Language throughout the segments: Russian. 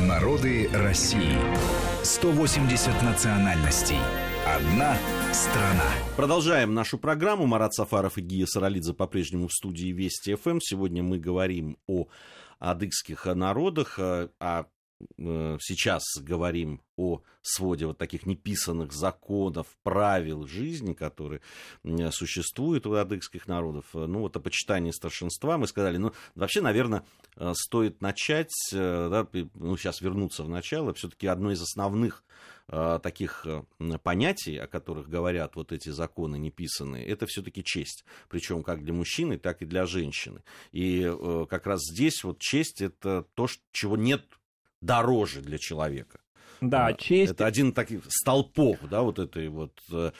Народы России. 180 национальностей. Одна страна. Продолжаем нашу программу. Марат Сафаров и Гия Саралидзе по-прежнему в студии Вести ФМ. Сегодня мы говорим о адыгских народах, о Э, сейчас говорим о своде вот таких неписанных законов, правил жизни, которые существуют у адыгских народов, э, ну вот о почитании старшинства, мы сказали, ну вообще, наверное, э, стоит начать, да, ну сейчас вернуться в начало, все-таки одно из основных таких понятий, о которых говорят вот эти законы неписанные, это все-таки честь, причем как для мужчины, так и для женщины. И как раз здесь вот честь это то, чего нет дороже для человека. Да, честь... Это один из таких столпов, да, вот этой вот э,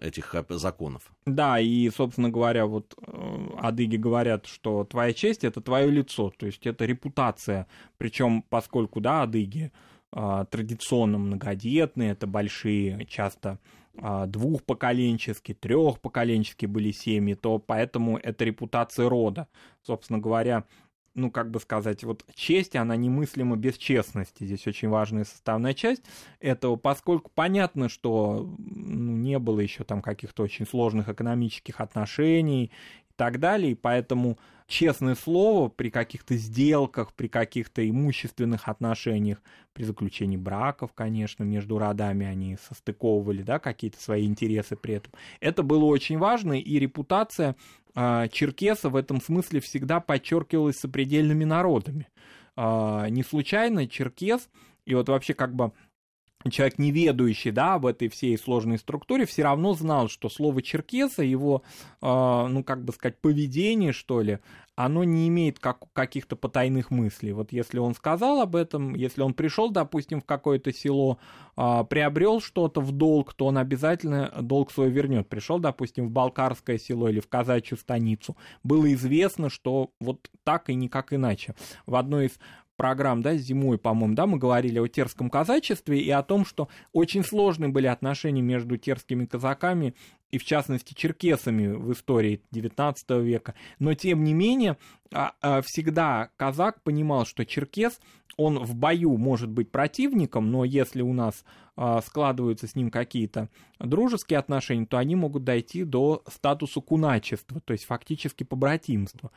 этих законов. Да, и, собственно говоря, вот э, адыги говорят, что твоя честь — это твое лицо, то есть это репутация. Причем, поскольку, да, адыги традиционно многодетные, это большие, часто двухпоколенческие, трехпоколенческие были семьи, то поэтому это репутация рода. Собственно говоря, ну, как бы сказать, вот честь, она немыслима без честности. Здесь очень важная составная часть этого, поскольку понятно, что ну, не было еще там каких-то очень сложных экономических отношений так далее, поэтому честное слово при каких-то сделках, при каких-то имущественных отношениях, при заключении браков, конечно, между родами они состыковывали, да, какие-то свои интересы при этом. Это было очень важно, и репутация а, черкеса в этом смысле всегда подчеркивалась сопредельными народами. А, не случайно черкес, и вот вообще как бы человек, не ведущий да, об этой всей сложной структуре, все равно знал, что слово черкеса, его, э, ну, как бы сказать, поведение, что ли, оно не имеет как, каких-то потайных мыслей. Вот если он сказал об этом, если он пришел, допустим, в какое-то село, э, приобрел что-то в долг, то он обязательно долг свой вернет. Пришел, допустим, в Балкарское село или в казачью станицу. Было известно, что вот так и никак иначе. В одной из программ, да, зимой, по-моему, да, мы говорили о терском казачестве и о том, что очень сложные были отношения между терскими казаками и, в частности, черкесами в истории XIX века. Но, тем не менее, а, а, всегда казак понимал, что черкес, он в бою может быть противником, но если у нас складываются с ним какие-то дружеские отношения, то они могут дойти до статуса куначества, то есть фактически побратимства.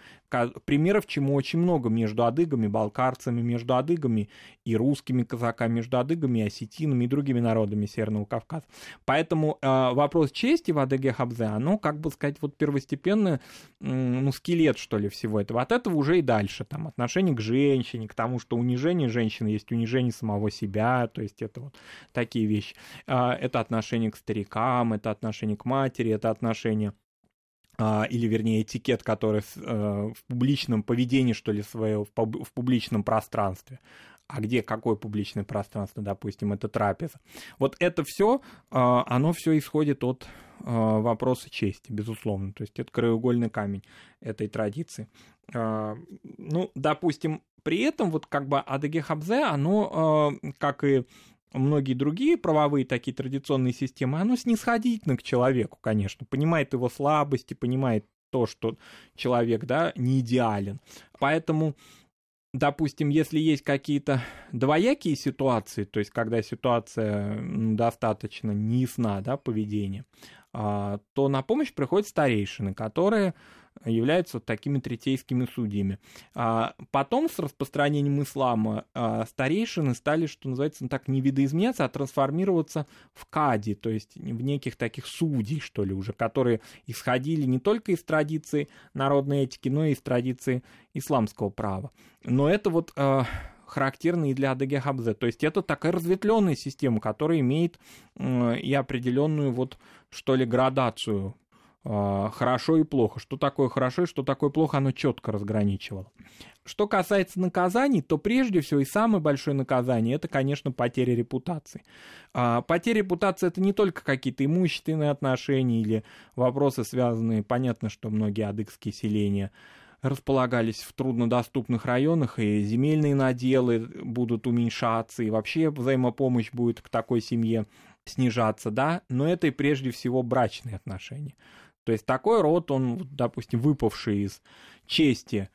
Примеров чему очень много между адыгами, балкарцами, между адыгами и русскими казаками, между адыгами осетинами и другими народами Северного Кавказа. Поэтому э, вопрос чести в Адыге Хабзе, оно, как бы сказать, вот первостепенный, ну, скелет, что ли, всего этого. От этого уже и дальше, там, отношение к женщине, к тому, что унижение женщины есть унижение самого себя, то есть это вот такие такие вещи. А, это отношение к старикам, это отношение к матери, это отношение а, или, вернее, этикет, который э, в публичном поведении, что ли, свое, в публичном пространстве. А где какое публичное пространство, допустим, это трапеза. Вот это все, а, оно все исходит от вопроса чести, безусловно. То есть это краеугольный камень этой традиции. Ну, допустим, при этом вот как бы Адыге оно, как и многие другие правовые такие традиционные системы, оно снисходительно к человеку, конечно, понимает его слабости, понимает то, что человек, да, не идеален. Поэтому, допустим, если есть какие-то двоякие ситуации, то есть когда ситуация достаточно неясна, да, поведение, а, то на помощь приходят старейшины, которые являются такими третейскими судьями. А потом с распространением ислама а, старейшины стали, что называется, ну, так не видоизменяться, а трансформироваться в кади, то есть в неких таких судей, что ли, уже, которые исходили не только из традиции народной этики, но и из традиции исламского права. Но это вот а, характерно и для Адыги Хабзе. То есть это такая разветвленная система, которая имеет и определенную вот, что ли, градацию хорошо и плохо. Что такое хорошо и что такое плохо, оно четко разграничивало. Что касается наказаний, то прежде всего и самое большое наказание это, конечно, потеря репутации. А, потеря репутации это не только какие-то имущественные отношения или вопросы, связанные, понятно, что многие адыгские селения располагались в труднодоступных районах, и земельные наделы будут уменьшаться, и вообще взаимопомощь будет к такой семье снижаться, да, но это и прежде всего брачные отношения. То есть такой род, он, допустим, выпавший из чести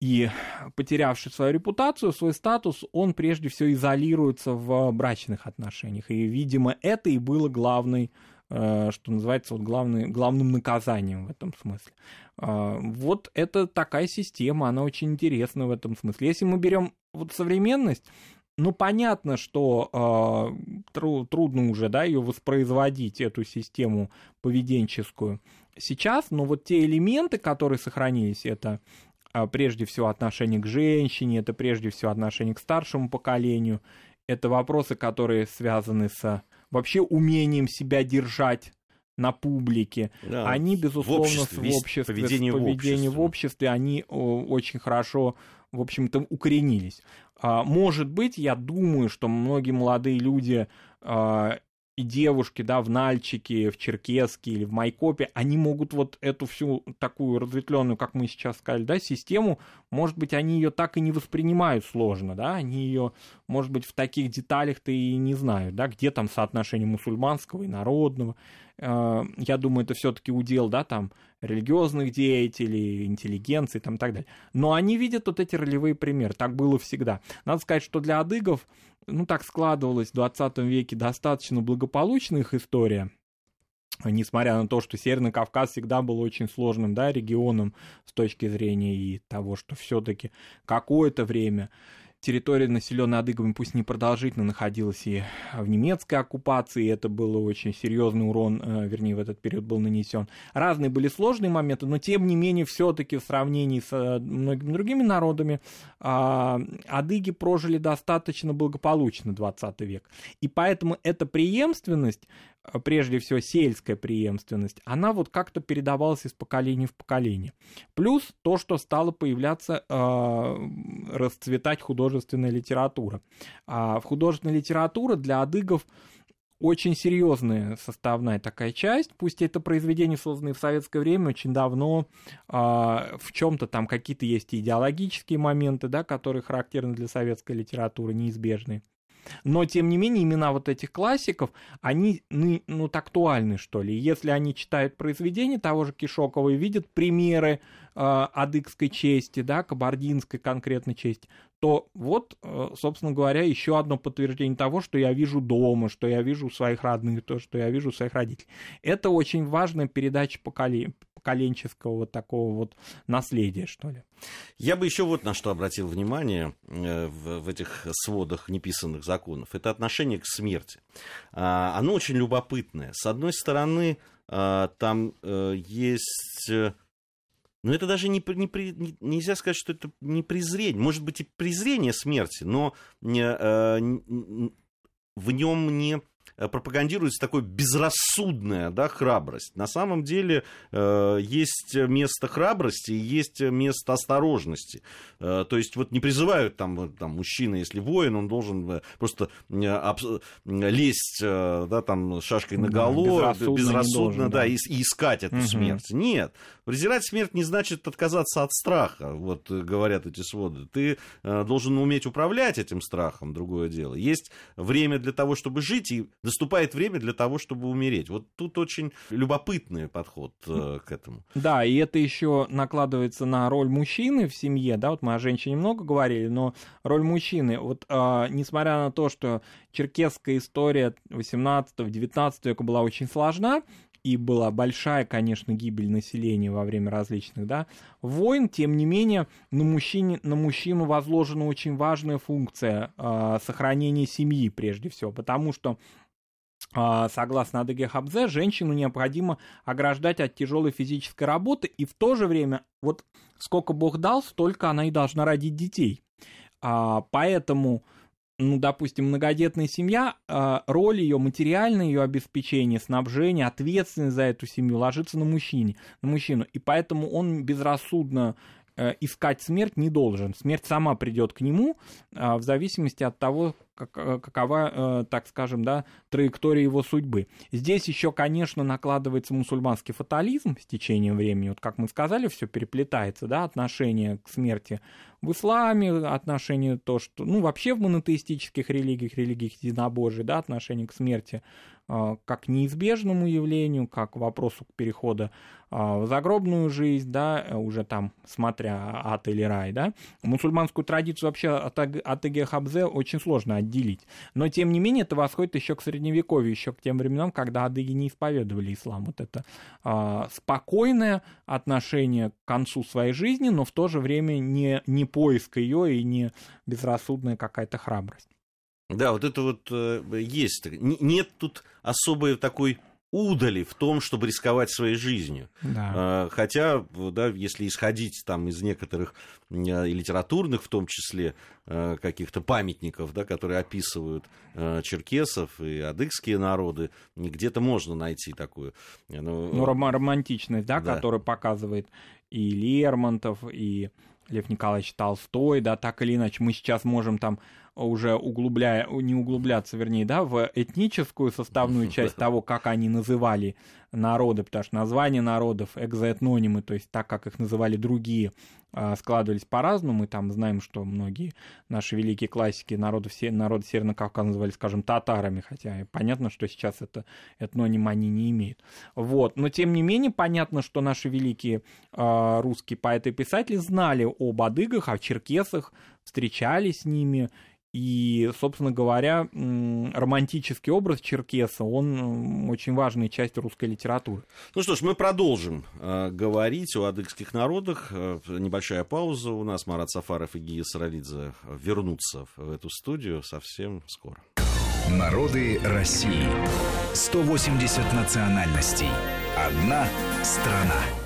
И потерявший свою репутацию, свой статус, он прежде всего изолируется в брачных отношениях. И, видимо, это и было главной Э, что называется, вот главный, главным наказанием в этом смысле. А, вот это такая система, она очень интересна в этом смысле. Если мы берем вот современность, ну, понятно, что э, тру, трудно уже, да, ее воспроизводить, эту систему поведенческую сейчас, но вот те элементы, которые сохранились, это э, прежде всего отношение к женщине, это прежде всего отношение к старшему поколению, это вопросы, которые связаны с вообще умением себя держать на публике. Да, они, безусловно, в обществе, в обществе поведение, в, в обществе, они очень хорошо, в общем-то, укоренились. А, может быть, я думаю, что многие молодые люди а, и девушки, да, в Нальчике, в Черкеске или в Майкопе, они могут вот эту всю такую разветвленную, как мы сейчас сказали, да, систему, может быть, они ее так и не воспринимают сложно, да, они ее, может быть, в таких деталях-то и не знают, да, где там соотношение мусульманского и народного. Э, я думаю, это все-таки удел, да, там, религиозных деятелей, интеллигенции там, и так далее. Но они видят вот эти ролевые примеры, так было всегда. Надо сказать, что для адыгов ну, так складывалась в 20 веке достаточно благополучная их история, несмотря на то, что Северный Кавказ всегда был очень сложным да, регионом с точки зрения и того, что все-таки какое-то время территория, населенная адыгами, пусть не продолжительно находилась и в немецкой оккупации, и это был очень серьезный урон, э, вернее, в этот период был нанесен. Разные были сложные моменты, но тем не менее, все-таки в сравнении с э, многими другими народами, а, адыги прожили достаточно благополучно 20 век. И поэтому эта преемственность прежде всего сельская преемственность, она вот как-то передавалась из поколения в поколение. Плюс то, что стало появляться, э, расцветать художественная литература. А в художественной литературе для адыгов очень серьезная составная такая часть, пусть это произведения, созданные в советское время очень давно, э, в чем-то там какие-то есть идеологические моменты, да, которые характерны для советской литературы, неизбежные. Но, тем не менее, имена вот этих классиков, они, ну, ну актуальны, что ли. Если они читают произведения того же Кишокова и видят примеры адыгской чести, да, кабардинской конкретной чести, то вот, э, собственно говоря, еще одно подтверждение того, что я вижу дома, что я вижу своих родных, то, что я вижу своих родителей. Это очень важная передача поколения, поколенческого вот такого вот наследия, что ли. Я бы еще вот на что обратил внимание э, в, в этих сводах неписанных законов. Это отношение к смерти. А, оно очень любопытное. С одной стороны, а, там э, есть... Э, но это даже не, не, не, нельзя сказать, что это не презрение. Может быть, и презрение смерти, но не, в нем не Э, пропагандируется такой безрассудная да, храбрость. На самом деле э, есть место храбрости и есть место осторожности. Э, то есть вот не призывают там, там мужчина, если воин, он должен э, просто э, лезть э, да, там, шашкой на голову, безрассудно, безрассудно должен, да, да. И, и искать эту угу. смерть. Нет. Презирать смерть не значит отказаться от страха, вот говорят эти своды. Ты э, должен уметь управлять этим страхом, другое дело. Есть время для того, чтобы жить, и наступает время для того, чтобы умереть. Вот тут очень любопытный подход э, к этому. Да, и это еще накладывается на роль мужчины в семье, да, вот мы о женщине много говорили, но роль мужчины, вот э, несмотря на то, что черкесская история 18-19 века была очень сложна, и была большая, конечно, гибель населения во время различных да, войн, тем не менее на, мужчине, на мужчину возложена очень важная функция э, сохранения семьи прежде всего, потому что согласно Адыге Хабзе, женщину необходимо ограждать от тяжелой физической работы, и в то же время, вот сколько Бог дал, столько она и должна родить детей. А, поэтому ну, допустим, многодетная семья, а, роль ее, материальное ее обеспечение, снабжение, ответственность за эту семью ложится на мужчине, на мужчину. И поэтому он безрассудно э, искать смерть не должен. Смерть сама придет к нему а, в зависимости от того, какова, так скажем, да, траектория его судьбы. Здесь еще, конечно, накладывается мусульманский фатализм с течением времени. Вот, как мы сказали, все переплетается, да, отношение к смерти в исламе, отношение то, что, ну, вообще в монотеистических религиях, религиях единобожия, да, отношение к смерти а, как неизбежному явлению, как вопросу к перехода в загробную жизнь, да, уже там, смотря ад или рай, да. Мусульманскую традицию вообще от, Эге Хабзе очень сложно отделить. Но, тем не менее, это восходит еще к средневековью, еще к тем временам, когда адыги не исповедовали ислам. Вот это а, спокойное отношение к концу своей жизни, но в то же время не, не поиск ее и не безрассудная какая-то храбрость. Да, вот это вот э, есть. Нет тут особой такой удали в том, чтобы рисковать своей жизнью. Да. А, хотя, да, если исходить там из некоторых и литературных, в том числе, э, каких-то памятников, да, которые описывают э, черкесов и адыгские народы, где-то можно найти такую. Ну, ну романтичность, да, да, которую показывает и Лермонтов, и Лев Николаевич Толстой, да, так или иначе, мы сейчас можем там уже углубляя, не углубляться, вернее, да, в этническую составную часть того, как они называли народы, потому что названия народов, экзоэтнонимы, то есть так, как их называли другие, а, складывались по-разному. Мы там знаем, что многие наши великие классики народов, народы Северного Кавказа называли, скажем, татарами, хотя понятно, что сейчас это этноним они не имеют. Вот. Но, тем не менее, понятно, что наши великие э, русские поэты и писатели знали об адыгах, о черкесах, встречались с ними, и, собственно говоря, романтический образ Черкеса, он очень важная часть русской литературы. Ну что ж, мы продолжим э, говорить о адыгских народах. Э, небольшая пауза у нас. Марат Сафаров и Гия Саралидзе вернутся в эту студию совсем скоро. Народы России. 180 национальностей. Одна страна.